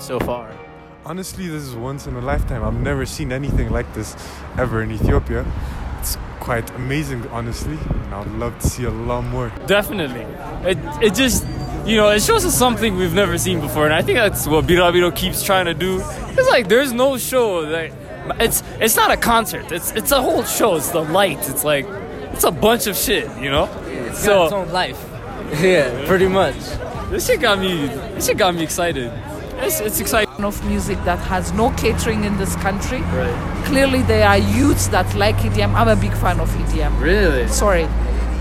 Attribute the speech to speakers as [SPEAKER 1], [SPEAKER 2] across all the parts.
[SPEAKER 1] so far?
[SPEAKER 2] Honestly, this is once in a lifetime. I've never seen anything like this ever in Ethiopia. It's quite amazing, honestly, and I'd love to see a lot more.
[SPEAKER 3] Definitely. It, it just, you know, it shows us something we've never seen before, and I think that's what Birabiro keeps trying to do. It's like there's no show that it's it's not a concert. It's it's a whole show. It's the lights. It's like it's a bunch of shit, you know.
[SPEAKER 4] It's got its own life. Yeah, pretty much.
[SPEAKER 3] This shit got me. This shit got me excited. It's, it's exciting.
[SPEAKER 5] Of music that has no catering in this country.
[SPEAKER 1] Right.
[SPEAKER 5] Clearly, there are youths that like EDM. I'm a big fan of EDM.
[SPEAKER 1] Really?
[SPEAKER 5] Sorry,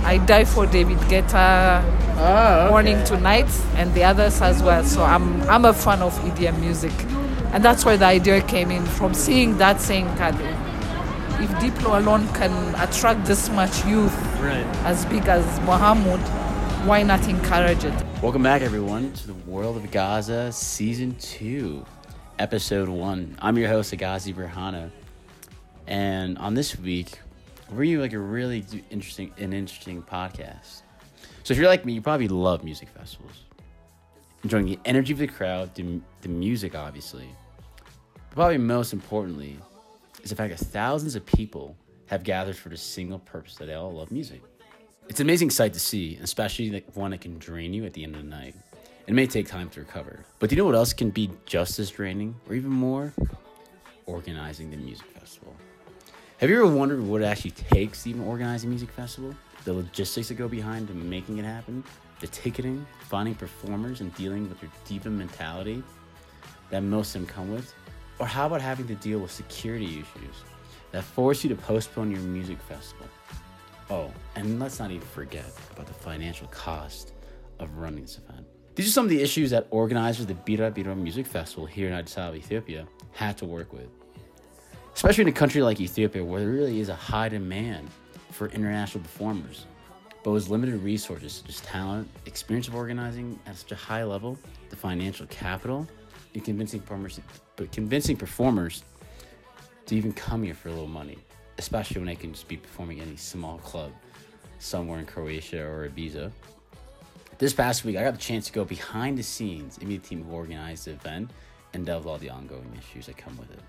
[SPEAKER 5] I die for David Guetta,
[SPEAKER 1] Oh, okay.
[SPEAKER 5] Morning Tonight, and the others as well. So I'm I'm a fan of EDM music, and that's where the idea came in from seeing that saying, "God, if Diplo alone can attract this much youth
[SPEAKER 1] Right.
[SPEAKER 5] as big as Mohammed, why not encourage it?"
[SPEAKER 1] Welcome back, everyone, to the World of Gazza Season 2, Episode 1. I'm your host, Agazi Berhana. And on this week, we're bringing you like a really interesting, an interesting podcast. So if you're like me, you probably love music festivals. Enjoying the energy of the crowd, the, the music, obviously. But probably most importantly, is the fact that thousands of people have gathered for the single purpose that they all love music. It's an amazing sight to see, especially one that can drain you at the end of the night. It may take time to recover. But do you know what else can be just as draining, or even more? Organizing the music festival. Have you ever wondered what it actually takes to even organize a music festival? The logistics that go behind making it happen? The ticketing, finding performers, and dealing with your diva mentality that most of them come with? Or how about having to deal with security issues that force you to postpone your music festival? Oh, and let's not even forget about the financial cost of running this event. These are some of the issues that organizers of the Bira Bira Music Festival here in Addis Ababa, Ethiopia, had to work with. Especially in a country like Ethiopia, where there really is a high demand for international performers, but with limited resources such as talent, experience of organizing at such a high level, the financial capital, and convincing performers, but convincing performers to even come here for a little money, especially when I can just be performing in any small club somewhere in Croatia or Ibiza. This past week, I got the chance to go behind the scenes and meet the team who organized the event and delve all the ongoing issues that come with it.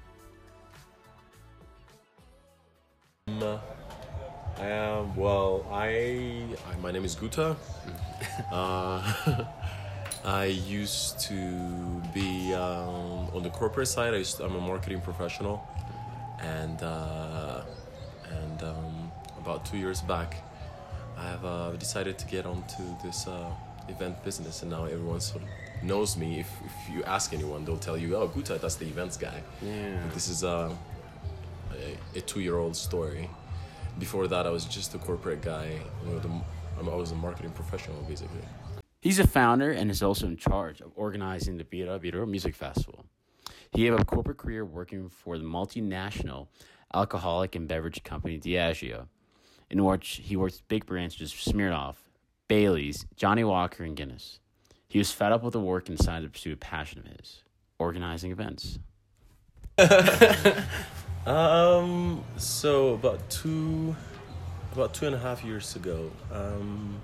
[SPEAKER 6] Um, I am well. I, I my name is Guta. uh, I used to be um, on the corporate side. I I'm a marketing professional, and uh, and um, about two years back, I have uh, decided to get onto this uh, event business, and now everyone sort of knows me. If, if you ask anyone, they'll tell you, "Oh, Guta, that's the events guy."
[SPEAKER 1] Yeah.
[SPEAKER 6] This is uh, a, a two-year-old story. Before that, I was just a corporate guy. You know, the, I was a marketing professional, basically.
[SPEAKER 1] He's a founder and is also in charge of organizing the Bira Bira Music Festival. He had a corporate career working for the multinational alcoholic and beverage company Diageo, in which he worked big brands such as Smirnoff, Bailey's, Johnnie Walker, and Guinness. He was fed up with the work and decided to pursue a passion of his, organizing events.
[SPEAKER 6] Um. So about two, about two and a half years ago, um,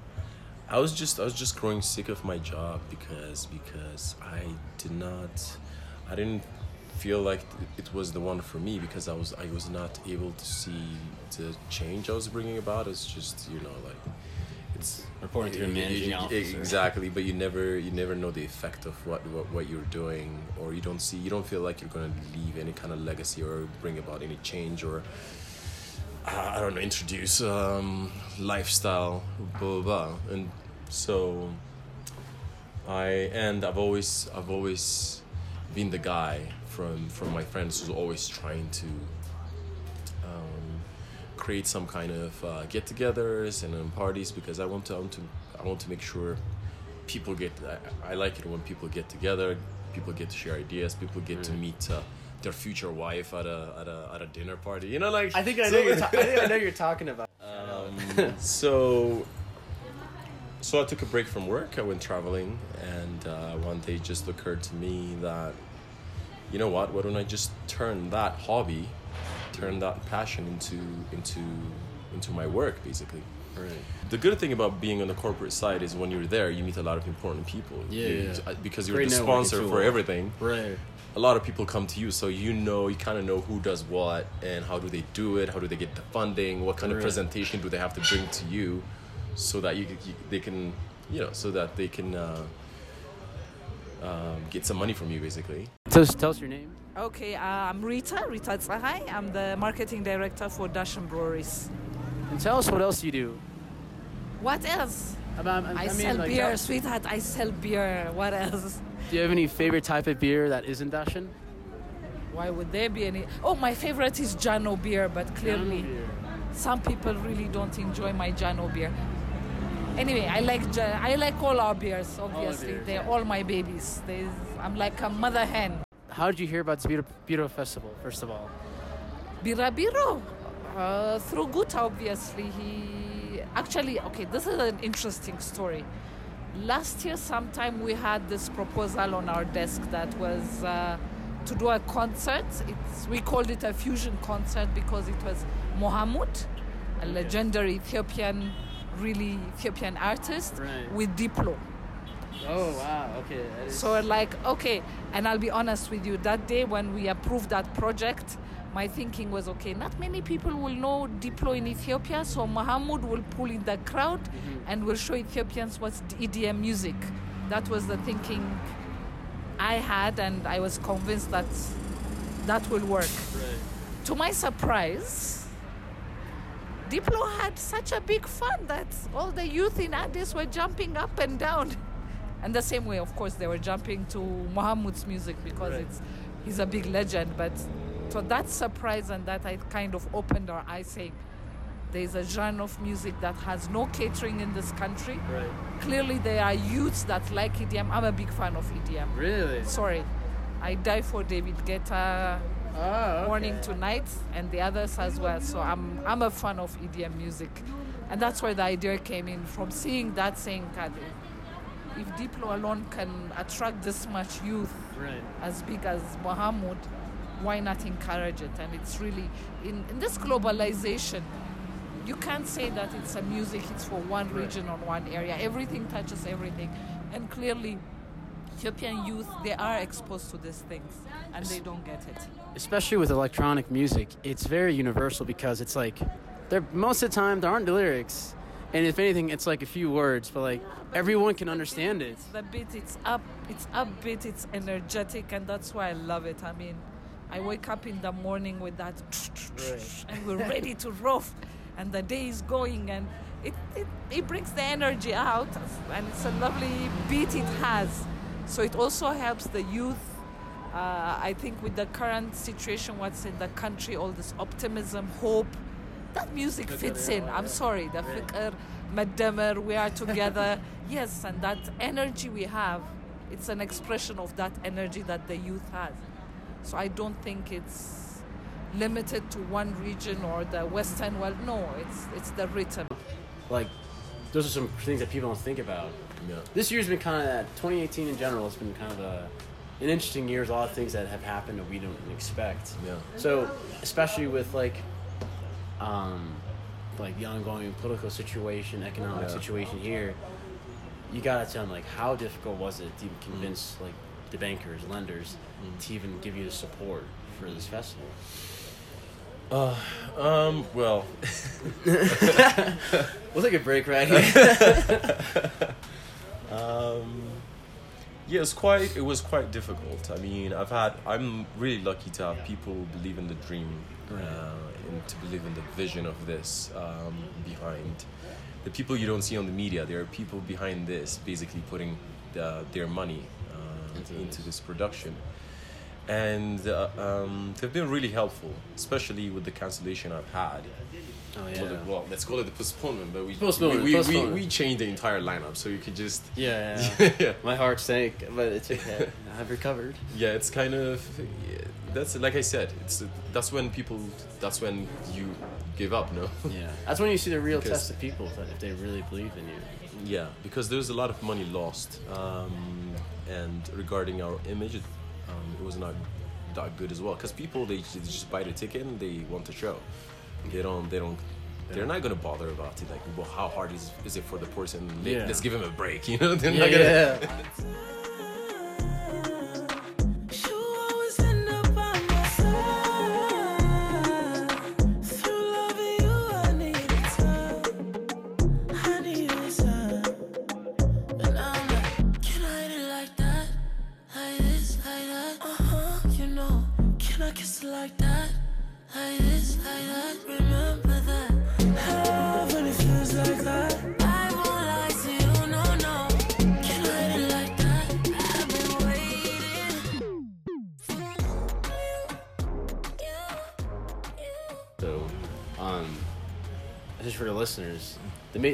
[SPEAKER 6] I was just I was just growing sick of my job because because I did not, I didn't feel like it was the one for me because I was I was not able to see the change I was bringing about. It's just you know like it's
[SPEAKER 1] Reporting to your managing officer.
[SPEAKER 6] exactly but you never you never know the effect of what, what what you're doing or you don't see you don't feel like you're going to leave any kind of legacy or bring about any change or uh, i don't know introduce um, lifestyle blah, blah blah and so i and i've always i've always been the guy from from my friends who's always trying to um, create some kind of uh, get-togethers and um, parties because I want to, I want to I want to make sure people get. I, I like it when people get together, people get to share ideas, people get to meet uh, their future wife at a at a at a dinner party. You know, like
[SPEAKER 1] I think I know,
[SPEAKER 6] so-
[SPEAKER 1] you're ta- I think I know you're talking about.
[SPEAKER 6] um, so so I took a break from work. I went traveling, and uh, one day it just occurred to me that you know what? Why don't I just turn that hobby, turn that passion into into into my work, basically?
[SPEAKER 1] Right.
[SPEAKER 6] The good thing about being on the corporate side is when you're there, you meet a lot of important people.
[SPEAKER 1] Yeah,
[SPEAKER 6] You-
[SPEAKER 1] yeah.
[SPEAKER 6] uh, Because you're
[SPEAKER 1] Great
[SPEAKER 6] the sponsor for everything.
[SPEAKER 1] Right.
[SPEAKER 6] A lot of people come to you, so you know, you kind of know who does what and how do they do it, how do they get the funding, what kind of presentation do they have to bring to you, so that you, you they can, you know, so that they can uh, um, get some money from you, basically.
[SPEAKER 1] Tell us, tell us your name.
[SPEAKER 5] Okay, uh, I'm Rita, Rita Tsahai. I'm the marketing director for Dashen Breweries.
[SPEAKER 1] And tell us what else you do.
[SPEAKER 5] What else?
[SPEAKER 1] About,
[SPEAKER 5] I, sell beer, sweetheart. I sell beer. What else?
[SPEAKER 1] Do you have any favorite type of beer that isn't Dashen?
[SPEAKER 5] Why would there be any? Oh, my favorite is Jano beer, but clearly some people really don't enjoy my Jano beer. Anyway, I like I like all our beers. Obviously,
[SPEAKER 1] beers,
[SPEAKER 5] they're
[SPEAKER 1] yeah.
[SPEAKER 5] all my babies. There's, I'm like a mother hen.
[SPEAKER 1] How did you hear about the Biro, Biro Festival, first of all?
[SPEAKER 5] Birabiro, uh, through Guta, obviously. He actually, okay, this is an interesting story. Last year, sometime we had this proposal on our desk that was uh, to do a concert. It's, we called it a fusion concert because it was Mahmoud, a legendary Ethiopian, really Ethiopian artist,
[SPEAKER 1] Right.
[SPEAKER 5] with Diplo.
[SPEAKER 1] Oh, wow. Okay.
[SPEAKER 5] So we're like, okay, and I'll be honest with you, that day when we approved that project, my thinking was okay, not many people will know Diplo in Ethiopia, so Mahmoud will pull in the crowd mm-hmm. and will show Ethiopians what's EDM music. That was the thinking I had, and I was convinced that that will work. To my surprise, Diplo had such a big fun that all the youth in Addis were jumping up and down. And the same way, of course, they were jumping to Mohammed's music because
[SPEAKER 1] Right.
[SPEAKER 5] it's he's a big legend. But so that surprise and that I kind of opened our eyes saying there's a genre of music that has no catering in this country.
[SPEAKER 1] Right.
[SPEAKER 5] Clearly, there are youths that like EDM. I'm a big fan of EDM.
[SPEAKER 1] Really?
[SPEAKER 5] Sorry, I die for David Guetta,
[SPEAKER 1] Oh,
[SPEAKER 5] Morning Tonight, and the others as well. So I'm I'm a fan of EDM music, and that's where the idea came in from seeing that saying, "Kade, if Diplo alone can attract this much youth
[SPEAKER 1] Right.
[SPEAKER 5] as big as Mohammed, why not encourage it? And it's really in, in this globalization. You can't say that it's a music, it's for one region or one area. Everything touches everything. And clearly, Ethiopian youth, they are exposed to these things and they don't get it.
[SPEAKER 1] especially with electronic music, it's very universal because it's like there most of the time there aren't the lyrics, and if anything, it's like a few words, but like everyone can understand it.
[SPEAKER 5] It's the beat, it's up, it's upbeat, it's energetic, and that's why I love it. I mean, I wake up in the morning with that, and we're ready to rough, and the day is going, and it, it, it brings the energy out, and it's a lovely beat it has. So it also helps the youth. Uh, I think with the current situation, what's in the country, all this optimism, hope, that music fits in. I'm sorry, the fikr, madamar, we are together. yes, and that energy we have, it's an expression of that energy that the youth has. So I don't think it's limited to one region or the Western world. No, it's it's the rhythm.
[SPEAKER 1] Like those are some things that people don't think about.
[SPEAKER 6] Yeah.
[SPEAKER 1] This year's been kind of that. 2018 in general. It's been kind of a an interesting year. with A lot of things that have happened that we don't expect.
[SPEAKER 6] Yeah.
[SPEAKER 1] So, especially with like, um, like the ongoing political situation, economic
[SPEAKER 6] Yeah.
[SPEAKER 1] situation here, you gotta tell them like how difficult was it to even convince like the bankers, lenders, to even give you the support for this festival.
[SPEAKER 6] Uh, Um. Well.
[SPEAKER 1] We'll take a break right here.
[SPEAKER 6] Um, yeah, it's quite. It was quite difficult. I mean, I've had. I'm really lucky to have people believe in the dream, uh, and to believe in the vision of this um, behind the people you don't see on the media. There are people behind this, basically putting the, their money uh,
[SPEAKER 1] Into
[SPEAKER 6] into,
[SPEAKER 1] this.
[SPEAKER 6] this production, and uh, um, they've been really helpful, especially with the cancellation I've had.
[SPEAKER 1] Oh
[SPEAKER 6] Well, the- well, let's call it the postponement, but we
[SPEAKER 1] Postponement,
[SPEAKER 6] we, we,
[SPEAKER 1] postponement.
[SPEAKER 6] we, we changed the entire lineup, so you could just
[SPEAKER 1] Yeah, yeah.
[SPEAKER 6] yeah.
[SPEAKER 1] My heart sank, but it's okay. I've recovered.
[SPEAKER 6] yeah it's kind of yeah, that's like i said it's that's when people that's when you give up no
[SPEAKER 1] Yeah, that's when you see the real
[SPEAKER 6] Because-
[SPEAKER 1] test of people that if they really believe in you.
[SPEAKER 6] yeah because there's a lot of money lost um, and regarding our image it, um, it was not that good as well because people they, they just buy the ticket and they want the show they don't they don't they're not gonna bother about it. Like, well, how hard is is it for the person? Let-
[SPEAKER 1] Yeah.
[SPEAKER 6] Let's give him a break. You know, they're
[SPEAKER 1] Yeah,
[SPEAKER 6] not gonna.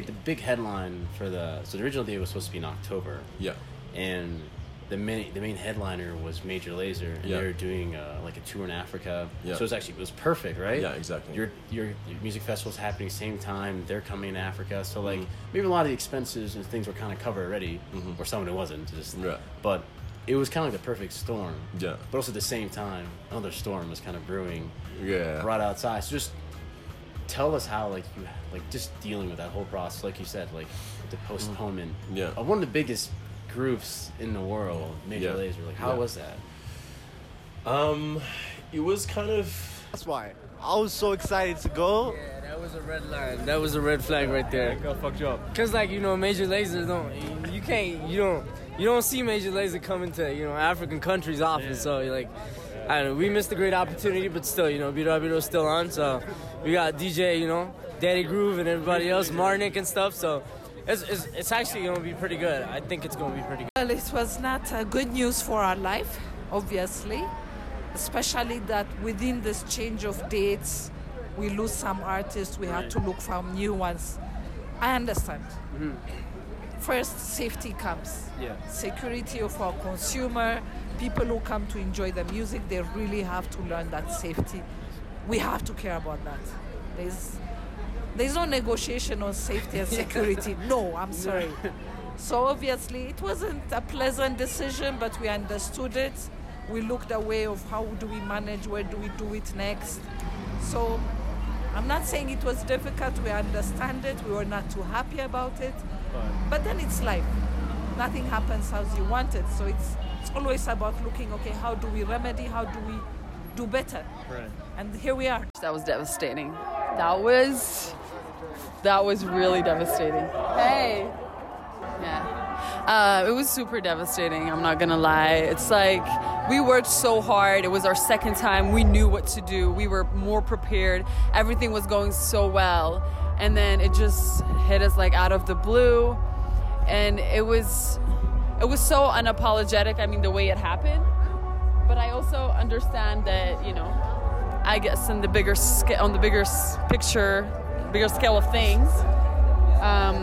[SPEAKER 1] the big headline for the so the original date was supposed to be in October,
[SPEAKER 6] Yeah.
[SPEAKER 1] and the main the main headliner was Major Lazer, and
[SPEAKER 6] Yeah.
[SPEAKER 1] they were doing uh, like a tour in Africa.
[SPEAKER 6] Yeah.
[SPEAKER 1] So it was actually it was perfect, right?
[SPEAKER 6] Yeah, exactly.
[SPEAKER 1] Your your, your music festival's happening the same time. They're coming to Africa, so like
[SPEAKER 6] Mm-hmm.
[SPEAKER 1] maybe a lot of the expenses and things were kind of covered already, or some of it wasn't. Just
[SPEAKER 6] Yeah.
[SPEAKER 1] but. It was kind of like the perfect storm.
[SPEAKER 6] Yeah.
[SPEAKER 1] But also at the same time, another storm was kind of brewing
[SPEAKER 6] Yeah.
[SPEAKER 1] right outside. So just tell us how like you like just dealing with that whole process, like you said, like the postponement
[SPEAKER 6] Mm. Yeah.
[SPEAKER 1] of one of the biggest groups in the world, Major
[SPEAKER 6] Yeah.
[SPEAKER 1] Lazer. Like how
[SPEAKER 6] Yeah.
[SPEAKER 1] was that?
[SPEAKER 6] Um, it was kind of.
[SPEAKER 7] That's why I was so excited to go.
[SPEAKER 4] Yeah, that was a red line. That was a red flag right there.
[SPEAKER 3] Go fuck you up.
[SPEAKER 4] Cause like you know, Major Lazer don't. You can't. You don't. You don't see Major Lazer coming to you know African countries often. So you're like, I don't know. We missed a great opportunity, but still, you know, Biro Biro's still on. So we got DJ, you know, Daddy Groove and everybody else, Marnik and stuff. So. It's, it's, it's actually going to be pretty good. I think it's going to be pretty good.
[SPEAKER 5] Well, it was not uh, good news for our life, obviously, especially that within this change of dates, we lose some artists, we had to look for new ones. I understand. First, safety comes.
[SPEAKER 3] Yeah.
[SPEAKER 5] Security of our consumer, people who come to enjoy the music, they really have to learn that safety. We have to care about that. There's there's no negotiation on safety and security. No, I'm sorry. So obviously it wasn't a pleasant decision, but we understood it. We looked away of how do we manage, where do we do it next. So I'm not saying it was difficult. We understand it. We were not too happy about it. But then it's life. Nothing happens as you want it. So it's it's always about looking. Okay, how do we remedy? How do we do better?
[SPEAKER 3] Right.
[SPEAKER 5] And here we are.
[SPEAKER 8] That was devastating. That was that was really devastating. Hey. Yeah. Uh, it was super devastating, I'm not gonna lie. It's like we worked so hard. It was our second time. We knew what to do. We were more prepared. Everything was going so well. And then it just hit us like out of the blue. And it was it was so unapologetic, I mean the way it happened. But I also understand that, you know, I guess in the bigger sca- on the bigger picture, bigger scale of things, um,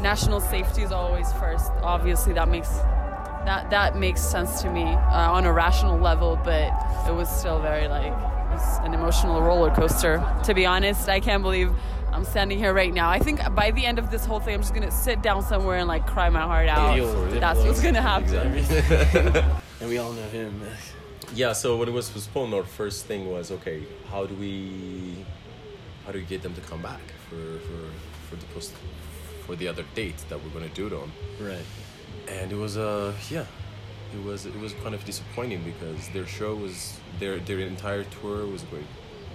[SPEAKER 8] national safety is always first. Obviously, that makes that that makes sense to me uh, on a rational level, but it was still very like an emotional roller coaster. To be honest, I can't believe I'm standing here right now. I think by the end of this whole thing, I'm just gonna sit down somewhere and like cry my heart out.
[SPEAKER 1] Deal.
[SPEAKER 8] That's what's gonna happen.
[SPEAKER 1] And we all know him.
[SPEAKER 6] Yeah, so when it was postponed, our first thing was okay. How do we, how do we get them to come back for for for the post for the other date that we're gonna do it on?
[SPEAKER 1] Right.
[SPEAKER 6] And it was uh yeah, it was it was kind of disappointing because their show was their their entire tour was great.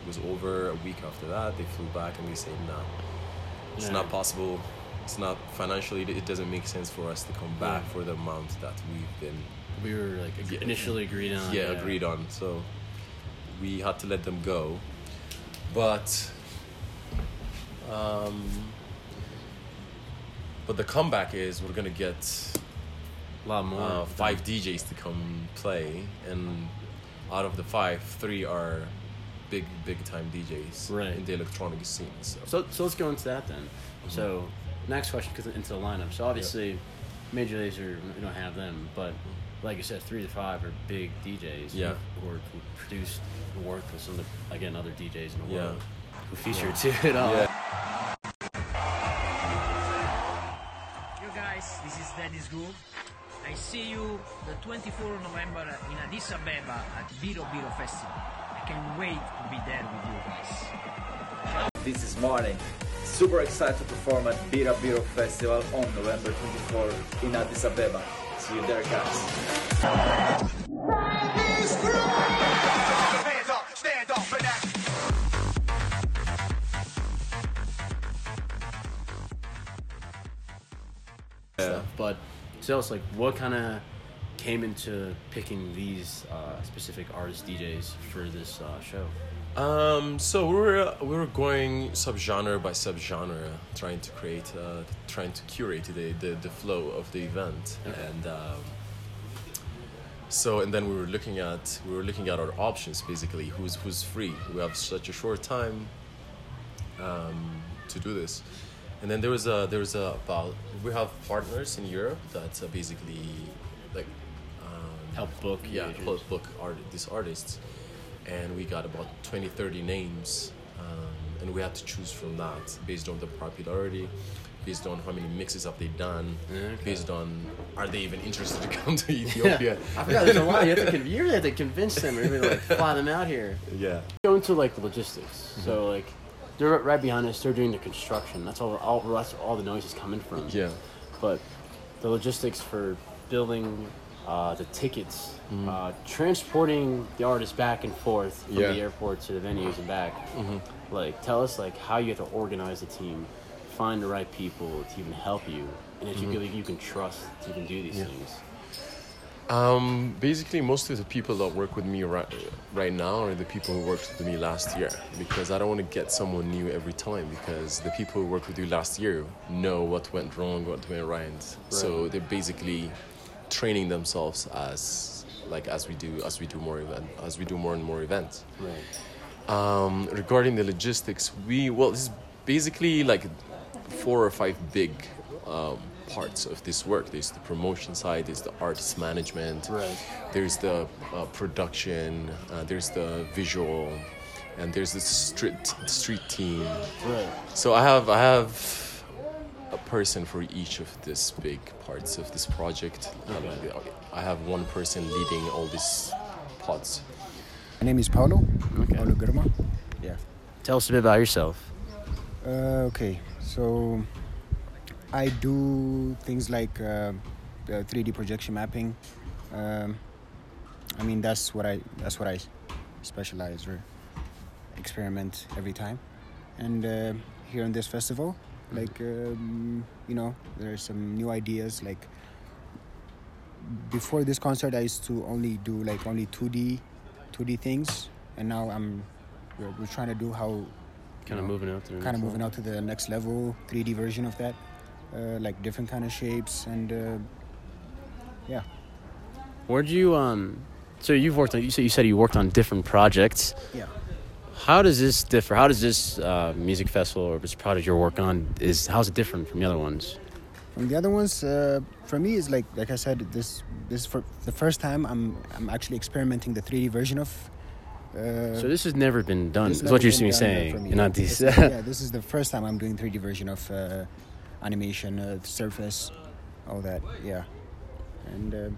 [SPEAKER 6] It was over a week after that. They flew back and they said no, it's
[SPEAKER 1] Yeah.
[SPEAKER 6] not possible. It's not financially. It doesn't make sense for us to come back
[SPEAKER 1] Yeah.
[SPEAKER 6] for the amount that we've been
[SPEAKER 1] We were like ag- initially agreed on.
[SPEAKER 6] yeah, agreed on. So we had to let them go. But um but the comeback is we're gonna get
[SPEAKER 1] A lot more.
[SPEAKER 6] uh, five DJs to come play, and out of the five, three are big big time DJs
[SPEAKER 1] Right.
[SPEAKER 6] in the electronic scene. So,
[SPEAKER 1] So, so let's go into that then.
[SPEAKER 6] Mm-hmm.
[SPEAKER 1] So, next question goes into the lineup. So obviously, Major Lazer, we don't have them, but like you said, three to five are big DJs.
[SPEAKER 6] Yeah.
[SPEAKER 1] Who, who, who produced, who worked with some of the, again other DJs in the
[SPEAKER 6] Yeah.
[SPEAKER 1] world, who featured too. It all.
[SPEAKER 6] Yeah.
[SPEAKER 9] You guys, this is Dennis Groove. I see you the 24th of November in Addis Ababa at Biro Biro Festival. I can't wait to be there with you guys.
[SPEAKER 10] This is Martin. super excited to perform at Bira Biro Festival on November 24 in Addis Ababa. See you there, guys.
[SPEAKER 1] Yeah. But tell us, like, what kind of came into picking these uh, specific artist DJs for this uh, show?
[SPEAKER 6] Um, so we were we were going subgenre by subgenre, trying to create, uh, trying to curate the, the, the flow of the event, and um, so and then we were looking at we were looking at our options basically. Who's who's free? We have such a short time um, to do this, and then there was a there was a about we have partners in Europe that uh, basically
[SPEAKER 1] Help book
[SPEAKER 6] yeah help book art these artists and we got about 20 30 names um, and we had to choose from that based on the popularity based on how many mixes have they done
[SPEAKER 1] Okay.
[SPEAKER 6] based on are they even interested to come to ethiopia Yeah.
[SPEAKER 1] I forgot there's a lot. You have to, con- you really have to convince them or even like fly them out here.
[SPEAKER 6] yeah
[SPEAKER 1] Go into like the logistics. So like, they're right behind us. They're doing the construction. That's all. All that's all the noise is coming from.
[SPEAKER 6] yeah
[SPEAKER 1] But the logistics for building uh, the tickets, uh, transporting the artists back and forth from
[SPEAKER 6] Yeah.
[SPEAKER 1] the airport to the venues and back. Like, tell us like how you have to organize the team, find the right people to even help you, and that you can you can trust to even do these things.
[SPEAKER 6] Um, basically, most of the people that work with me right, right now are the people who worked with me last year because I don't want to get someone new every time because the people who worked with you last year know what went wrong, what went right. So they're basically training themselves as like as we do as we do more event as we do more and more events.
[SPEAKER 1] Right.
[SPEAKER 6] Um, regarding the logistics, we well, this is basically like four or five big um, parts of this work. There's the promotion side, there's the artist management,
[SPEAKER 1] Right.
[SPEAKER 6] there's the uh, production, uh, there's the visual, and there's the street street team.
[SPEAKER 1] Right.
[SPEAKER 6] So I have I have a person for each of these big parts of this project. Um, I have one person leading all these pods.
[SPEAKER 11] My name is Paulo.
[SPEAKER 1] Okay.
[SPEAKER 11] Paulo Girma. Yeah.
[SPEAKER 1] Tell us a bit about yourself.
[SPEAKER 11] Uh, okay, so I do things like uh, uh, 3D projection mapping. Um, I mean, that's what I that's what I specialize or experiment every time. And uh, here in this festival, like um, you know, there are some new ideas. Like before this concert, I used to only do like only 2D, 2D things, and now I'm we're, we're trying to do how
[SPEAKER 1] Kind of moving out to the
[SPEAKER 11] kind of moving
[SPEAKER 1] level.
[SPEAKER 11] out to the next level 3d version of that uh, like different kind of shapes and uh, yeah
[SPEAKER 1] Where'd you um? So you've worked on. You said you said you worked on different projects.
[SPEAKER 11] yeah
[SPEAKER 1] How does this differ? How does this uh, music festival or this project you're working on is how's it different from the other ones?
[SPEAKER 11] from the other ones uh, for me is like like i said this this for the first time i'm i'm actually experimenting the 3d version of uh,
[SPEAKER 1] so this has never been done. Is what you're
[SPEAKER 11] uh,
[SPEAKER 1] saying.
[SPEAKER 11] for me.
[SPEAKER 1] Not
[SPEAKER 11] This- yeah this is the first time i'm doing 3d version of uh, animation uh, surface all that yeah and uh,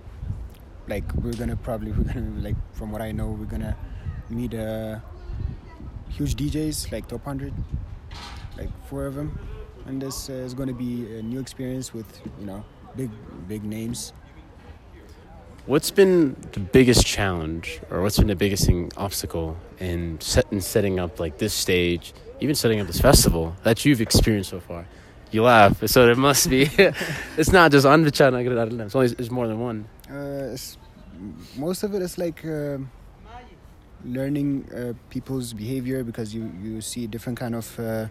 [SPEAKER 11] like we're gonna probably we're gonna like from what i know we're gonna meet uh, huge djs like top 100 like four of them and this uh, is going to be a new experience with you know big big names
[SPEAKER 1] What's been the biggest challenge, or what's been the biggest thing, obstacle in, set, in setting up like this stage, even setting up this festival that you've experienced so far? You laugh, so there must be. it's not just on the trying to get it out of them. It's only it's more than one.
[SPEAKER 11] uh, it's, most of it is like uh, learning uh, people's behavior because you you see different kind of uh,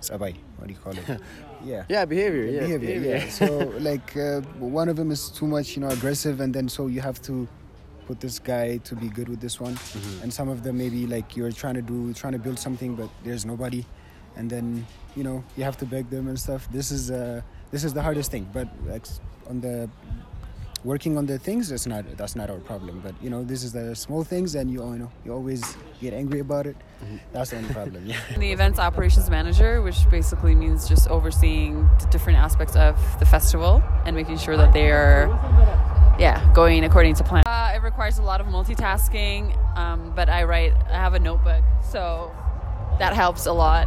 [SPEAKER 11] sabai what do you call it yeah
[SPEAKER 1] Yeah, behavior. Yeah,
[SPEAKER 11] behavior, yeah. So like uh, one of them is too much, you know, aggressive, and then so you have to put this guy to be good with this one.
[SPEAKER 1] Mm-hmm.
[SPEAKER 11] And some of them maybe like you're trying to do, trying to build something, but there's nobody, and then you know you have to beg them and stuff. This is uh, this is the hardest thing. But like on the working on the things, that's not that's not our problem. But you know this is the small things, and you you know you always get angry about it. That's the only problem. Yeah.
[SPEAKER 8] The events operations manager, which basically means just overseeing the different aspects of the festival and making sure that they are, yeah, going according to plan. Uh, it requires a lot of multitasking, um, but I write, I have a notebook, so that helps a lot.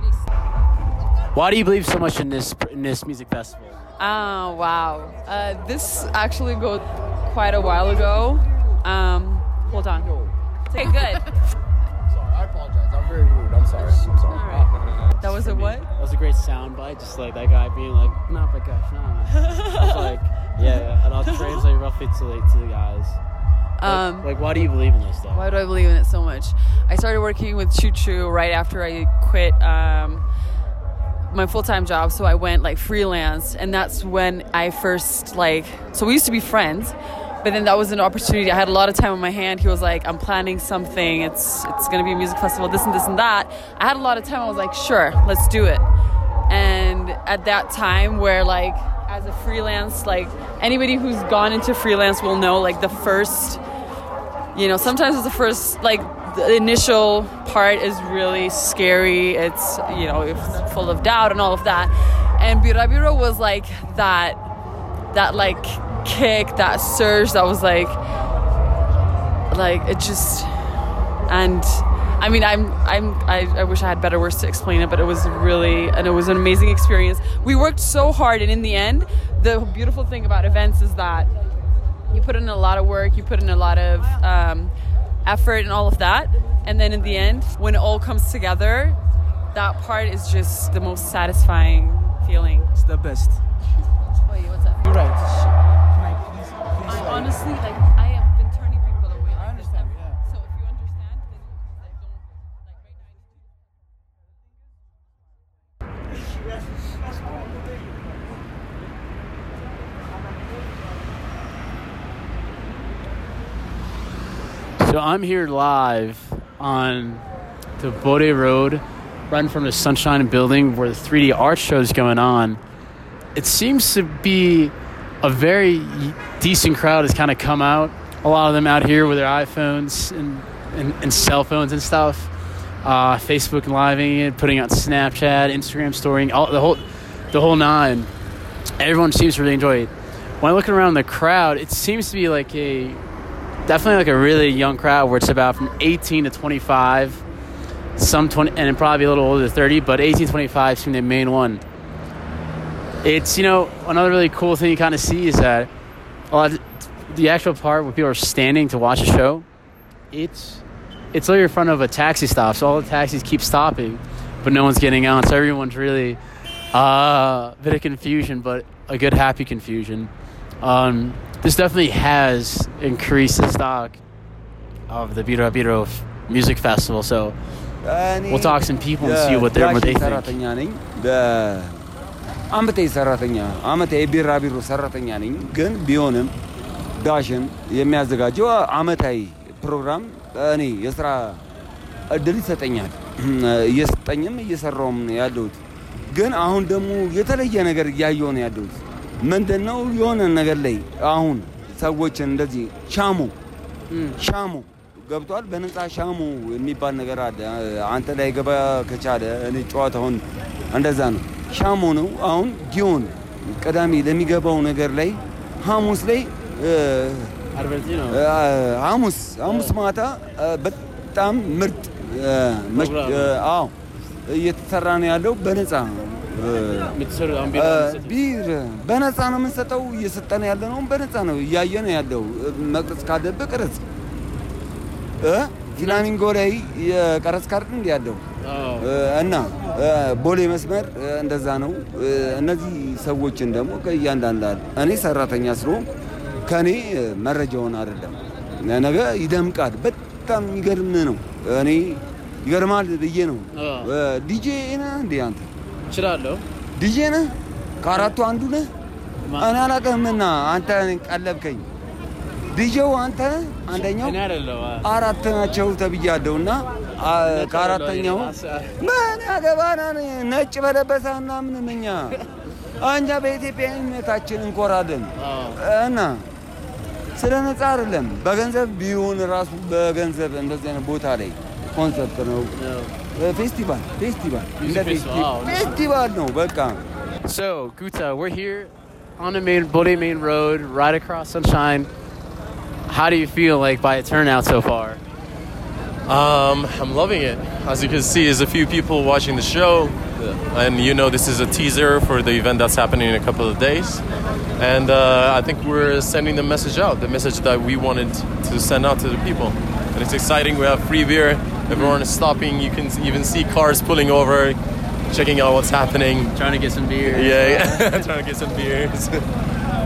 [SPEAKER 1] Why do you believe so much in this in this music festival?
[SPEAKER 8] Oh wow! Uh, this actually go quite a while ago. Um, hold on. Okay, good.
[SPEAKER 12] sorry, I apologize. I'm very rude. I'm sorry. I'm sorry.
[SPEAKER 8] That was a what?
[SPEAKER 1] That was a great sound bite, just like that guy being like, "No, but gosh, no." I was like, "Yeah, yeah," and I'll translate roughly to like to the guys. Like,
[SPEAKER 8] Um,
[SPEAKER 1] like, why do you believe in this stuff?
[SPEAKER 8] Why do I believe in it so much? I started working with Choo Choo right after I quit um, my full time job, so I went like freelance, and that's when I first like. So we used to be friends, but then that was an opportunity. I had a lot of time on my hand. He was like, "I'm planning something. It's it's gonna be a music festival. This and this and that." I had a lot of time. I was like, "Sure, let's do it." And at that time, where like as a freelance, like anybody who's gone into freelance will know, like the first you know sometimes it's the first like the initial part is really scary it's you know it's full of doubt and all of that and birabiro was like that that like kick that surge that was like like it just and I mean, I'm, I'm, I, I wish I had better words to explain it, but it was really, and it was an amazing experience. We worked so hard, and in the end, the beautiful thing about events is that you put in a lot of work, you put in a lot of um, effort, and all of that, and then in the end, when it all comes together, that part is just the most satisfying feeling.
[SPEAKER 13] It's the best.
[SPEAKER 1] I'm here live on the Bole Road, right in front of the Sunshine Building, where the 3D art show is going on. It seems to be a very decent crowd has kind of come out. A lot of them out here with their iPhones and, and, and cell phones and stuff. Uh, Facebook living it, putting out Snapchat, Instagram storying, all the whole the whole nine. Everyone seems to really enjoy it. When I look around the crowd, it seems to be like a definitely like a really young crowd where it's about from 18 to 25 some 20 and probably a little older 30 but 18 25 seem the main one. It's you know another really cool thing you kind of see is that a lot the actual part where people are standing to watch a show it's it's literally in front of a taxi stop so all the taxis keep stopping but no one's getting on so everyone's really uh, a bit of confusion but a good happy confusion um, this definitely has increased the stock of the Biro Biro Music Festival. So we'll talk to some people and see what, they're, what they think.
[SPEAKER 14] ሰራተኛ ነኝ በአመቴ ሰራተኛ አመቴ ቢራቢሮ ሰራተኛ ነኝ። ግን ቢሆንም ዳሽን የሚያዘጋጀው አመታዊ ፕሮግራም እኔ የስራ እድል ይሰጠኛል። እየሰጠኝም እየሰራውም ነው ያለሁት። ግን አሁን ደግሞ የተለየ ነገር እያየሁ ነው ያለሁት። ምንድን ነው የሆነ ነገር ላይ አሁን ሰዎችን እንደዚህ ሻሙ ሻሙ ገብቷል። በነፃ ሻሙ የሚባል ነገር አለ። አንተ ላይ ገባ ከቻለ እኔ ጨዋታውን እንደዛ ነው። ሻሙ ነው አሁን ጊዮን ቅዳሜ ለሚገባው ነገር ላይ ሐሙስ ላይ ሐሙስ ሐሙስ ማታ በጣም ምርጥ አዎ እየተሰራ ነው ያለው በነፃ ቢር በነፃ ነው የምንሰጠው። እየሰጠን ያለ ነው በነፃ ነው። እያየ ነው ያለው። መቅረጽ ካለብህ ቅረጽ። ፍላሚንጎ ላይ የቀረጽ ካርድ እንዲ ያለው እና ቦሌ መስመር እንደዛ ነው። እነዚህ ሰዎችን ደግሞ ከእያንዳንዳል እኔ ሰራተኛ ስለሆንኩ ከእኔ መረጃውን አይደለም ነገ ይደምቃል። በጣም የሚገርም ነው። እኔ ይገርማል ብዬ ነው። ዲጄ ነህ እንዴ አንተ?
[SPEAKER 1] እችላለሁ።
[SPEAKER 14] ዲጄ ነህ? ከአራቱ አንዱ ነህ? እኔ አላውቅህምና አንተ ቀለብከኝ። ዲጄው አንተ? አንደኛው አራት ናቸው ተብያለሁ እና ከአራተኛው ምን ያገባና ነጭ በለበሰ ምናምን እኛ እኛ በኢትዮጵያዊነታችን እንኮራለን እና ስለ ነፃ አይደለም በገንዘብ ቢሆን ራሱ በገንዘብ እንደዚህ አይነት ቦታ ላይ ኮንሰርት ነው ፌስቲቫል festival. ፌስቲቫል no, welcome.
[SPEAKER 1] So, Guta, we're here on the main Bole main road, right across Sunshine. How do you feel like by a turnout so far?
[SPEAKER 6] Um, I'm loving it. As you can see, there's a few people watching the show, and you know this is a teaser for the event that's happening in a couple of days. And uh, I think we're sending the message out, the message that we wanted to send out to the people. And it's exciting. We have free beer. Everyone is stopping. You can even see cars pulling over, checking out what's happening.
[SPEAKER 1] Trying to get some beer.
[SPEAKER 6] Yeah, yeah. trying to get some beers.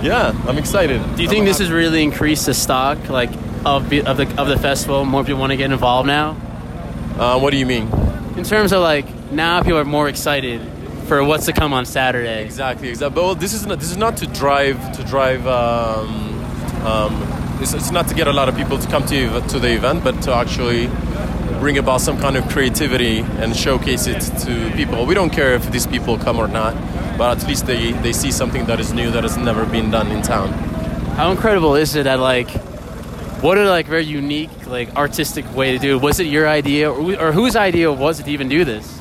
[SPEAKER 6] yeah, I'm excited.
[SPEAKER 1] Do you think this has really increased the stock like of the, of the of the festival? More people want to get involved now.
[SPEAKER 6] Uh, what do you mean?
[SPEAKER 1] In terms of like now, people are more excited for what's to come on Saturday.
[SPEAKER 6] Exactly, exactly. But this is not this is not to drive to drive. Um, um, it's, it's not to get a lot of people to come to to the event, but to actually bring about some kind of creativity and showcase it to people. We don't care if these people come or not, but at least they, they see something that is new that has never been done in town.
[SPEAKER 1] How incredible is it that like what a like very unique like artistic way to do it? Was it your idea or, or whose idea was it to even do this?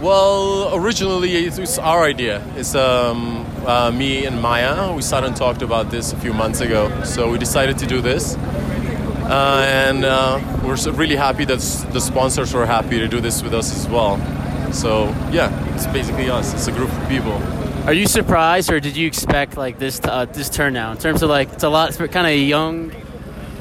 [SPEAKER 6] Well, originally it was our idea. It's um, uh, me and Maya. We sat and talked about this a few months ago. So we decided to do this. Uh, and uh, we're so really happy that the sponsors were happy to do this with us as well. So yeah, it's basically us. It's a group of people.
[SPEAKER 1] Are you surprised, or did you expect like this uh, this turnout? In terms of like, it's a lot, kind of young,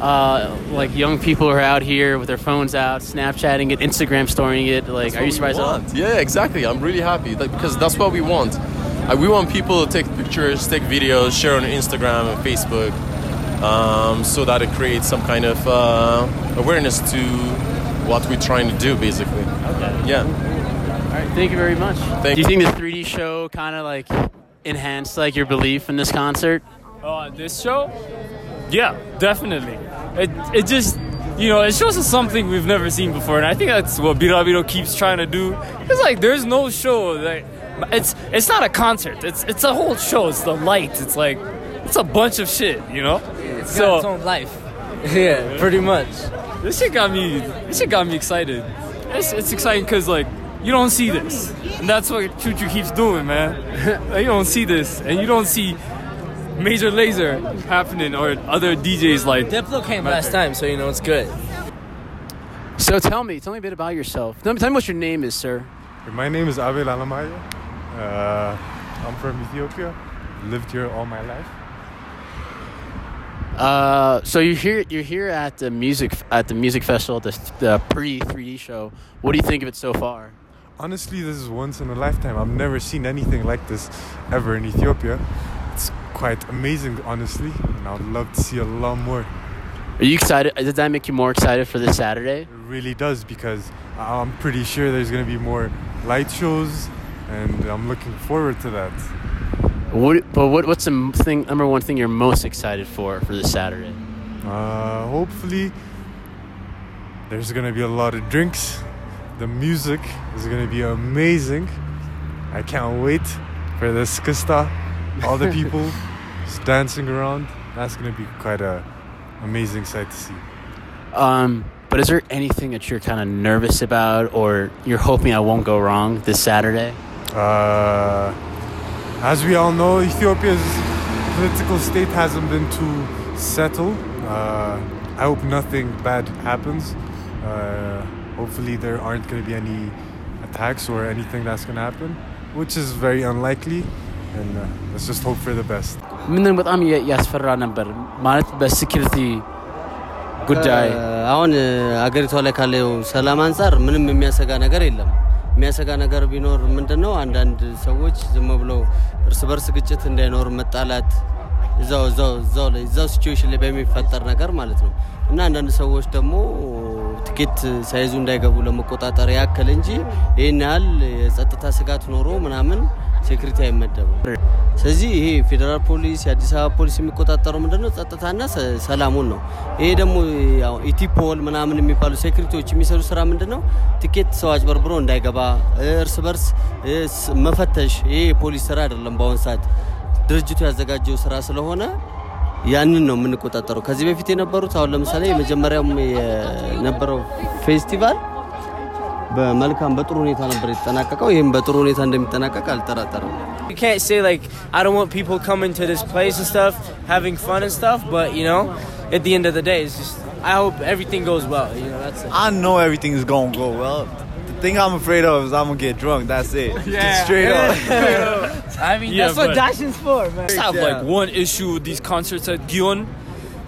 [SPEAKER 1] uh, like young people are out here with their phones out, Snapchatting it, Instagram storing it. Like, are you surprised at all?
[SPEAKER 6] Yeah, exactly. I'm really happy like, because that's what we want. We want people to take pictures, take videos, share on Instagram and Facebook, um, so that it creates some kind of uh, awareness to what we're trying to do, basically.
[SPEAKER 1] Okay.
[SPEAKER 6] Yeah.
[SPEAKER 1] All right, thank you very much.
[SPEAKER 6] Thank you.
[SPEAKER 1] Do you think the 3D show kind of like enhanced like your belief in this concert?
[SPEAKER 3] Uh, this show? Yeah, definitely. It it just you know it shows us something we've never seen before, and I think that's what Birabiro keeps trying to do. It's like there's no show that it's it's not a concert. It's it's a whole show. It's the lights. It's like it's a bunch of shit. You know.
[SPEAKER 4] It's got its own life. Yeah, pretty much.
[SPEAKER 3] This shit got me. This shit got me excited. It's, it's exciting because like you don't see this, and that's what Choo Choo keeps doing, man. Like, you don't see this, and you don't see Major Lazer happening or other DJs like.
[SPEAKER 4] Diplo came last time, so you know it's good.
[SPEAKER 1] So tell me, tell me a bit about yourself. Tell me, tell me what your name is, sir.
[SPEAKER 2] My name is Abel Alamaya. Uh, I'm from Ethiopia. Lived here all my life.
[SPEAKER 1] Uh, so you're here. You're here at the music at the music festival, the, the pre 3D show. What do you think of it so far?
[SPEAKER 2] Honestly, this is once in a lifetime. I've never seen anything like this ever in Ethiopia. It's quite amazing, honestly, and I'd love to see a lot more.
[SPEAKER 1] Are you excited? Does that make you more excited for this Saturday?
[SPEAKER 2] It really does because I'm pretty sure there's going to be more light shows, and I'm looking forward to that.
[SPEAKER 1] What? But what? What's the thing? Number one thing you're most excited for for this Saturday?
[SPEAKER 2] Uh, hopefully, there's gonna be a lot of drinks. The music is gonna be amazing. I can't wait for the skista. All the people dancing around. That's gonna be quite a amazing sight to see.
[SPEAKER 1] Um, but is there anything that you're kind of nervous about, or you're hoping I won't go wrong this Saturday?
[SPEAKER 2] Uh, as we all know, Ethiopia's political state hasn't been too settled. Uh, I hope nothing bad happens. Uh, hopefully, there aren't going to be any attacks or anything that's going to happen, which is very unlikely. And uh, let's just hope for the best.
[SPEAKER 1] ምንን በጣም የ- ያስፈራ ነበር ማለት በሴኪሪቲ ጉዳይ
[SPEAKER 13] አሁን አገሪቷ ላይ ካለው ሰላም አንጻር ምንም የሚያሰጋ ነገር የለም። የሚያሰጋ ነገር ቢኖር ምንድን ነው? አንዳንድ ሰዎች ዝም ብለው እርስ በርስ ግጭት እንዳይኖር መጣላት፣ እዛው እዛው እዛው ላይ እዛው ሲቹዌሽን ላይ በሚፈጠር ነገር ማለት ነው እና አንዳንድ ሰዎች ደግሞ ትኬት ሳይዙ እንዳይገቡ ለመቆጣጠር ያክል እንጂ ይህን ያህል የጸጥታ ስጋት ኖሮ ምናምን ሴኩሪቲ አይመደብም። ስለዚህ ይሄ ፌዴራል ፖሊስ፣ የአዲስ አበባ ፖሊስ የሚቆጣጠረው ምንድነው ሰጥታና ሰ- ሰላሙን ነው። ይሄ ደግሞ ኢቲፖል ምናምን የሚባሉ ሴኩሪቲዎች የሚሰሩ ስራ ምንድነው ትኬት ሰው አጭበርብሮ እንዳይገባ እርስ በርስ መፈተሽ። ይሄ የፖሊስ ስራ አይደለም። በአሁን ሰዓት ድርጅቱ ያዘጋጀው ስራ ስለሆነ ያንን ነው የምንቆጣጠረው። ከዚህ በፊት የነበሩት አሁን ለምሳሌ የመጀመሪያውም የነበረው ፌስቲቫል በመልካም በጥሩ ሁኔታ ነበር የተጠናቀቀው። ይህም በጥሩ ሁኔታ እንደሚጠናቀቅ አልጠራጠርም።
[SPEAKER 4] You can't say like I don't want people coming to this place and stuff, having fun and stuff. But you know, at the end of the day, it's just I hope everything goes well. You know, that's it.
[SPEAKER 7] I know everything is going to go well. The
[SPEAKER 12] thing I'm afraid of is I'm gonna get drunk. That's it. Just straight up.
[SPEAKER 9] I mean,
[SPEAKER 3] Yeah,
[SPEAKER 9] that's what
[SPEAKER 3] but-
[SPEAKER 9] Dashen's for, man.
[SPEAKER 3] I just have like one issue with these concerts at Ghion.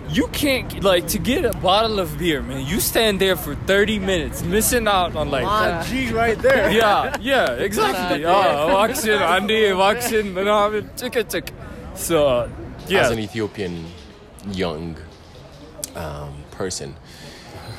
[SPEAKER 3] You can't like to get a bottle of beer, man. You stand there for 30 minutes, missing out on like.
[SPEAKER 12] My G right there.
[SPEAKER 3] Yeah, yeah, exactly. Ah, walks in, Andy walks in, and I'm tick tick. So, yeah.
[SPEAKER 6] As an Ethiopian young um, person,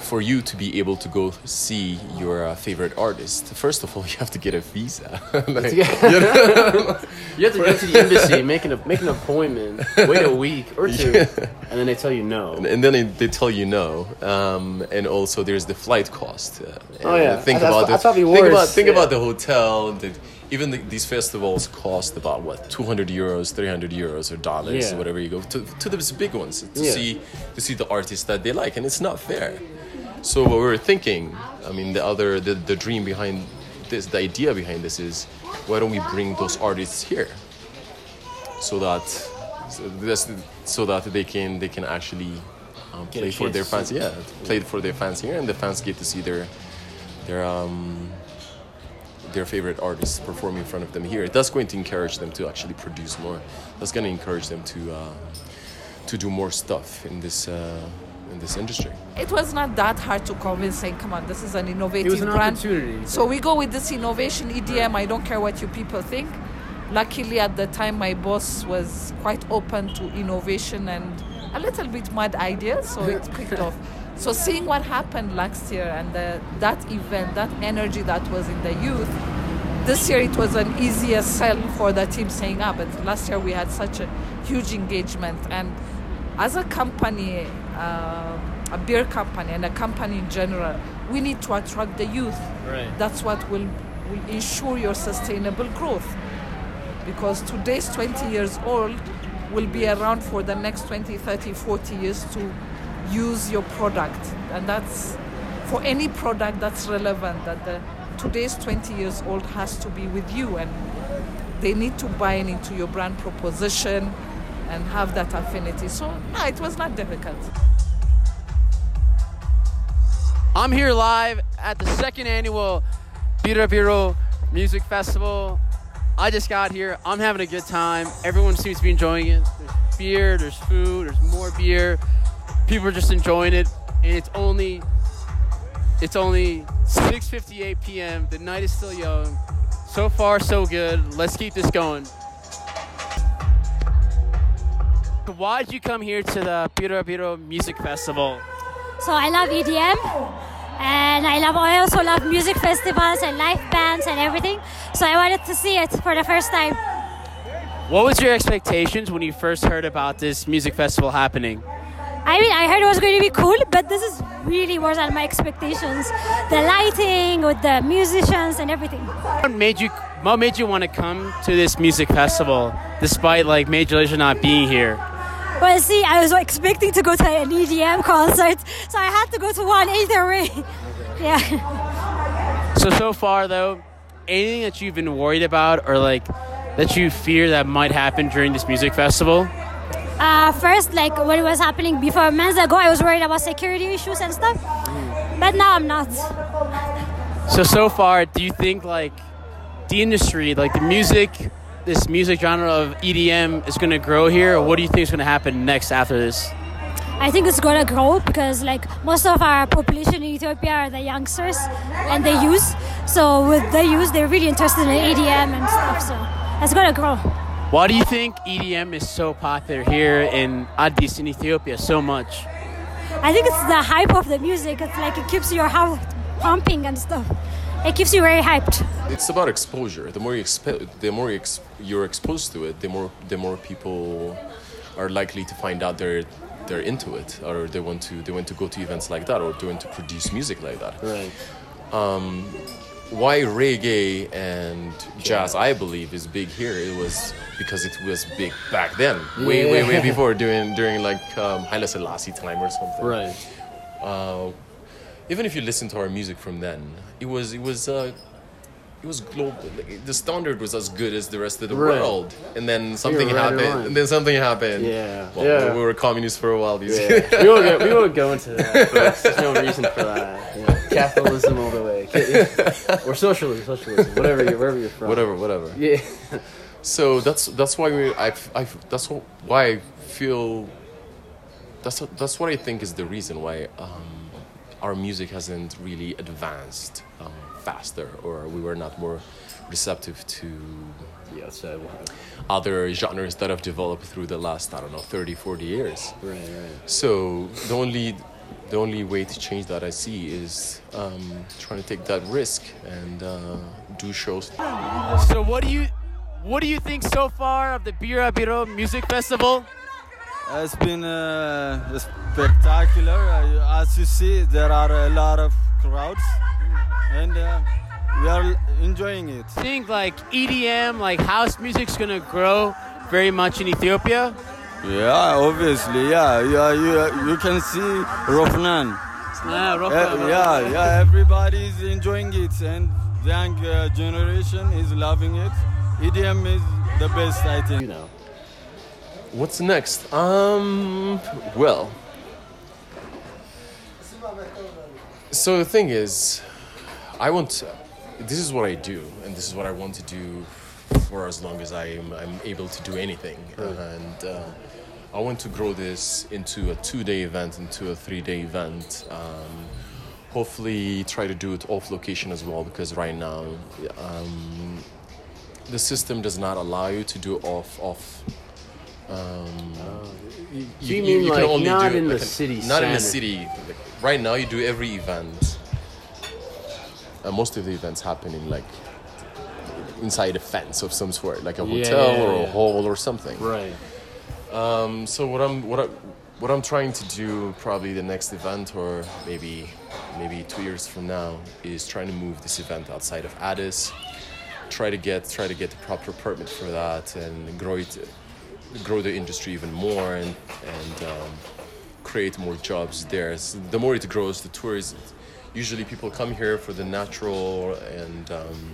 [SPEAKER 6] for you to be able to go see your uh, favorite artist, first of all, you have to get a visa. Like,
[SPEAKER 15] You
[SPEAKER 6] know?
[SPEAKER 15] You have to go to the embassy, make an make an appointment, wait a week or two,
[SPEAKER 6] Yeah.
[SPEAKER 15] and then they tell you no.
[SPEAKER 6] And, and then they, they tell you no, um, and also there's the flight cost. Uh,
[SPEAKER 15] Oh, yeah.
[SPEAKER 6] think
[SPEAKER 15] I- I
[SPEAKER 6] about
[SPEAKER 15] thought- I
[SPEAKER 6] it.
[SPEAKER 15] thought it'd
[SPEAKER 6] think about think
[SPEAKER 15] yeah.
[SPEAKER 6] about the hotel. The, even the, these festivals cost about what 200 euros, 300 euros, or dollars,
[SPEAKER 15] Yeah.
[SPEAKER 6] whatever you go to to those big ones to
[SPEAKER 15] Yeah.
[SPEAKER 6] see to see the artists that they like, and it's not fair. So what we were thinking, I mean, the other the, the dream behind this, the idea behind this is, why don't we bring those artists here, so that so, that's, so that they can they can actually um, play for their fans. Yeah, play for their fans here, and the fans get to see their their um their favorite artists perform in front of them here. That's going to encourage them to actually produce more. That's going to encourage them to uh, to do more stuff in this uh, in this industry.
[SPEAKER 5] It was not that hard to convince saying, come on, this is an innovative
[SPEAKER 9] an
[SPEAKER 5] brand.
[SPEAKER 9] opportunity.
[SPEAKER 5] So we go with this innovation EDM. I don't care what you people think. Luckily, at the time, my boss was quite open to innovation and a little bit mad ideas, so it kicked off. So seeing what happened last year and the, that event, that energy that was in the youth, this year it was an easier sell for the team saying, ah, but last year we had such a huge engagement. And as a company, uh, a beer company and a company in general, we need to attract the youth.
[SPEAKER 15] Right.
[SPEAKER 5] That's what will, will ensure your sustainable growth. Because today's 20 years old will be around for the next 20, 30, 40 years to use your product. And that's for any product that's relevant that the today's 20 years old has to be with you and they need to buy into your brand proposition and have that affinity. So no, it was not difficult.
[SPEAKER 1] I'm here live at the second annual Bira Biro Music Festival. I just got here. I'm having a good time. Everyone seems to be enjoying it. There's beer, there's food, there's more beer. People are just enjoying it, and it's only it's only 6:58 p.m. The night is still young. So far, so good. Let's keep this going. Why did you come here to the Bira Biro Music Festival?
[SPEAKER 16] So I love EDM, and I love. I also love music festivals and live bands and everything. So I wanted to see it for the first time.
[SPEAKER 1] What was your expectations when you first heard about this music festival happening?
[SPEAKER 16] I mean, I heard it was going to be cool, but this is really worse than my expectations. The lighting with the musicians and everything.
[SPEAKER 1] What made you what made you want to come to this music festival despite like Major Lazer not being here?
[SPEAKER 16] Well, see, I was expecting to go to an EDM concert, so I had to go to one either way. yeah.
[SPEAKER 1] So so far though, anything that you've been worried about or like that you fear that might happen during this music festival?
[SPEAKER 16] Uh, first, like when it was happening before months ago, I was worried about security issues and stuff. But now I'm not.
[SPEAKER 1] So so far, do you think like the industry, like the music, this music genre of EDM is going to grow here, or what do you think is going to happen next after this?
[SPEAKER 16] I think it's gonna grow because like most of our population in Ethiopia are the youngsters and the youth. So with the youth, they're really interested in EDM and stuff. So it's gonna grow.
[SPEAKER 1] Why do you think EDM is so popular here in Addis in Ethiopia so much?
[SPEAKER 16] I think it's the hype of the music. It's like it keeps your heart pumping and stuff. It keeps you very hyped.
[SPEAKER 6] It's about exposure. The more you expo- the more you ex- you're exposed to it, the more the more people are likely to find out they're they're into it, or they want to they want to go to events like that, or they want to produce music like that.
[SPEAKER 15] Right.
[SPEAKER 6] Um, why reggae and jazz, I believe, is big here. It was because it was big back then, way way way before during during like um, Haile Selassie time or something.
[SPEAKER 15] Right.
[SPEAKER 6] Uh, even if you listen to our music from then, it was it was uh, it was global. The standard was as good as the rest of the
[SPEAKER 15] Right.
[SPEAKER 6] world, and then something
[SPEAKER 15] right
[SPEAKER 6] happened.
[SPEAKER 15] on.
[SPEAKER 6] And then something happened.
[SPEAKER 15] Yeah.
[SPEAKER 6] Well,
[SPEAKER 15] Yeah.
[SPEAKER 6] we were communists for a while. These
[SPEAKER 15] Yeah. we won't go. We won't go into that. There's no reason for that. You know,
[SPEAKER 1] capitalism all the way, or socialism, socialism, whatever you're, wherever you're from.
[SPEAKER 6] Whatever, whatever.
[SPEAKER 1] Yeah.
[SPEAKER 6] So that's that's why we I, I that's why I feel that's what- that's what I think is the reason why um, our music hasn't really advanced um, faster or we were not more receptive to
[SPEAKER 1] yeah, so
[SPEAKER 6] other genres that have developed through the last I don't know 30 40 years.
[SPEAKER 1] Right, right.
[SPEAKER 6] So the only the only way to change that I see is um, trying to take that risk and uh, do shows.
[SPEAKER 1] So what do you what do you think so far of the Bira Biro Music Festival?
[SPEAKER 7] It's been uh, spectacular. Uh, as you see, there are a lot of crowds, and uh, we are enjoying it.
[SPEAKER 1] Think like EDM, like house music, is gonna grow very much in Ethiopia.
[SPEAKER 7] Yeah, obviously, yeah, yeah. You you can see Rophnan.
[SPEAKER 1] Ah,
[SPEAKER 7] Uh, yeah, yeah. Everybody is enjoying it, and the young uh, generation is loving it. EDM is the best, I think.
[SPEAKER 1] You know.
[SPEAKER 6] What's next? Um, well. So the thing is, I want. This is what I do, and this is what I want to do for as long as I'm I'm able to do anything, and uh, I want to grow this into a two-day event, into a three-day event. Um, hopefully, try to do it off location as well, because right now. Um, the system does not allow you to do off off. Um,
[SPEAKER 1] so you mean like can only not do in the city
[SPEAKER 6] Not in the city. Like, right now, you do every event. Uh, most of the events happen in like inside a fence of some sort, like a
[SPEAKER 1] Yeah,
[SPEAKER 6] hotel
[SPEAKER 1] yeah,
[SPEAKER 6] or
[SPEAKER 1] yeah.
[SPEAKER 6] a hall or something.
[SPEAKER 1] Right.
[SPEAKER 6] Um, so what I'm what I, what I'm trying to do probably the next event or maybe maybe two years from now is trying to move this event outside of Addis. Try to get try to get the proper permit for that and grow it, grow the industry even more and and um, create more jobs there. So the more it grows, the tourism. Usually people come here for the natural and um,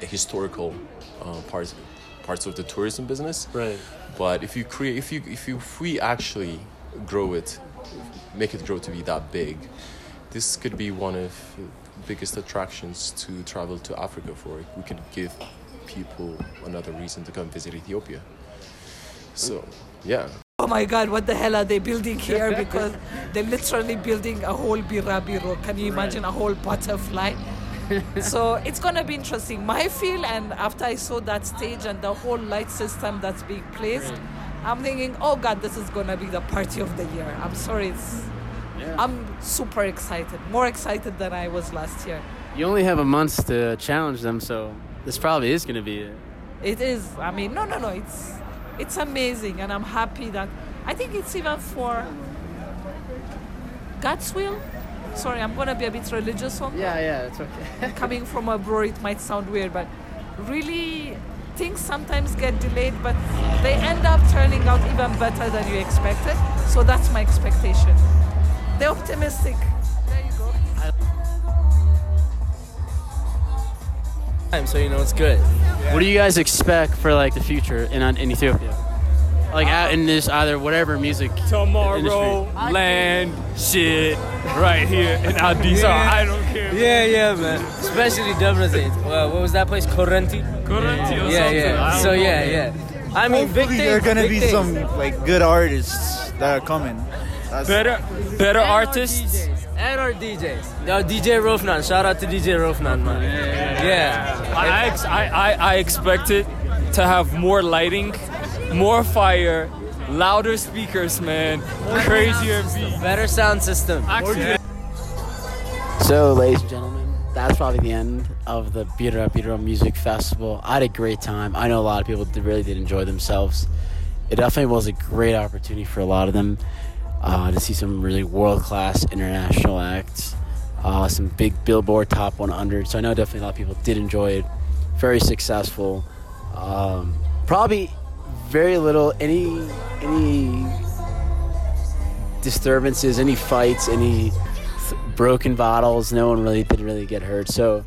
[SPEAKER 6] historical uh, parts parts of the tourism business.
[SPEAKER 1] Right.
[SPEAKER 6] But if you create, if you if you if we actually grow it, make it grow to be that big, this could be one of the biggest attractions to travel to Africa for. We could give people another reason to come visit Ethiopia. So, yeah.
[SPEAKER 5] Oh my God, what the hell are they building here? Because they're literally building a whole birabiro. Can you imagine a whole butterfly? so it's gonna be interesting. My feel, and after I saw that stage and the whole light system that's being placed, I'm thinking, oh God, this is gonna be the party of the year. I'm sorry, it's. I'm super excited, more excited than I was last year.
[SPEAKER 1] You only have a month to challenge them, so this probably is gonna be it.
[SPEAKER 5] It is. I mean, no, no, no. It's it's amazing, and I'm happy that I think it's even for God's will. Sorry, I'm gonna be a bit religious on
[SPEAKER 1] Yeah,
[SPEAKER 5] that.
[SPEAKER 1] yeah, it's okay.
[SPEAKER 5] Coming from abroad, it might sound weird, but really, things sometimes get delayed, but they end up turning out even better than you expected. So that's my expectation. They're optimistic. There you go.
[SPEAKER 4] Time, so you know it's good.
[SPEAKER 1] What do you guys expect for like the future in in Ethiopia? Like out in this either whatever music
[SPEAKER 3] Tomorrow,
[SPEAKER 1] industry.
[SPEAKER 3] land, shit, right here in Addis.
[SPEAKER 4] Yeah.
[SPEAKER 3] I don't care.
[SPEAKER 4] Yeah, yeah, man. Especially Debrecen. Well, what was that place? Correnti?
[SPEAKER 3] Correnti or
[SPEAKER 4] Yeah, yeah.
[SPEAKER 3] I don't
[SPEAKER 4] So
[SPEAKER 3] know.
[SPEAKER 4] yeah, yeah. I mean,
[SPEAKER 12] Hopefully
[SPEAKER 4] things.
[SPEAKER 12] there are gonna
[SPEAKER 4] big
[SPEAKER 12] be
[SPEAKER 4] things.
[SPEAKER 12] some like good artists that are coming. That's
[SPEAKER 3] Better, better
[SPEAKER 4] And
[SPEAKER 3] artists.
[SPEAKER 4] DJs. And our DJs. Yo, DJ Rophnan. Shout out to DJ Rophnan, man. Yeah.
[SPEAKER 3] I, ex- I, I, I expected to have more lighting, more fire, louder speakers, man, crazier beats.
[SPEAKER 4] Better sound system.
[SPEAKER 1] So, ladies and gentlemen, that's probably the end of the Bira Biro Music Festival. I had a great time. I know a lot of people really did enjoy themselves. It definitely was a great opportunity for a lot of them uh, to see some really world class international acts, uh, some big Billboard Top 100. So I know definitely a lot of people did enjoy it. Very successful. Um, probably very little any any disturbances, any fights, any broken bottles. No one really didn't really get hurt. So,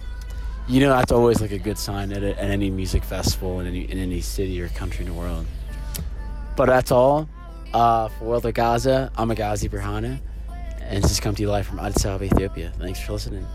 [SPEAKER 1] you know, that's always like a good sign at, a, at any music festival in any in any city or country in the world. But that's all uh, for World of Gazza. I'm Agazi Berhana, And this is come to you live from Addis Ababa, Ethiopia. Thanks for listening.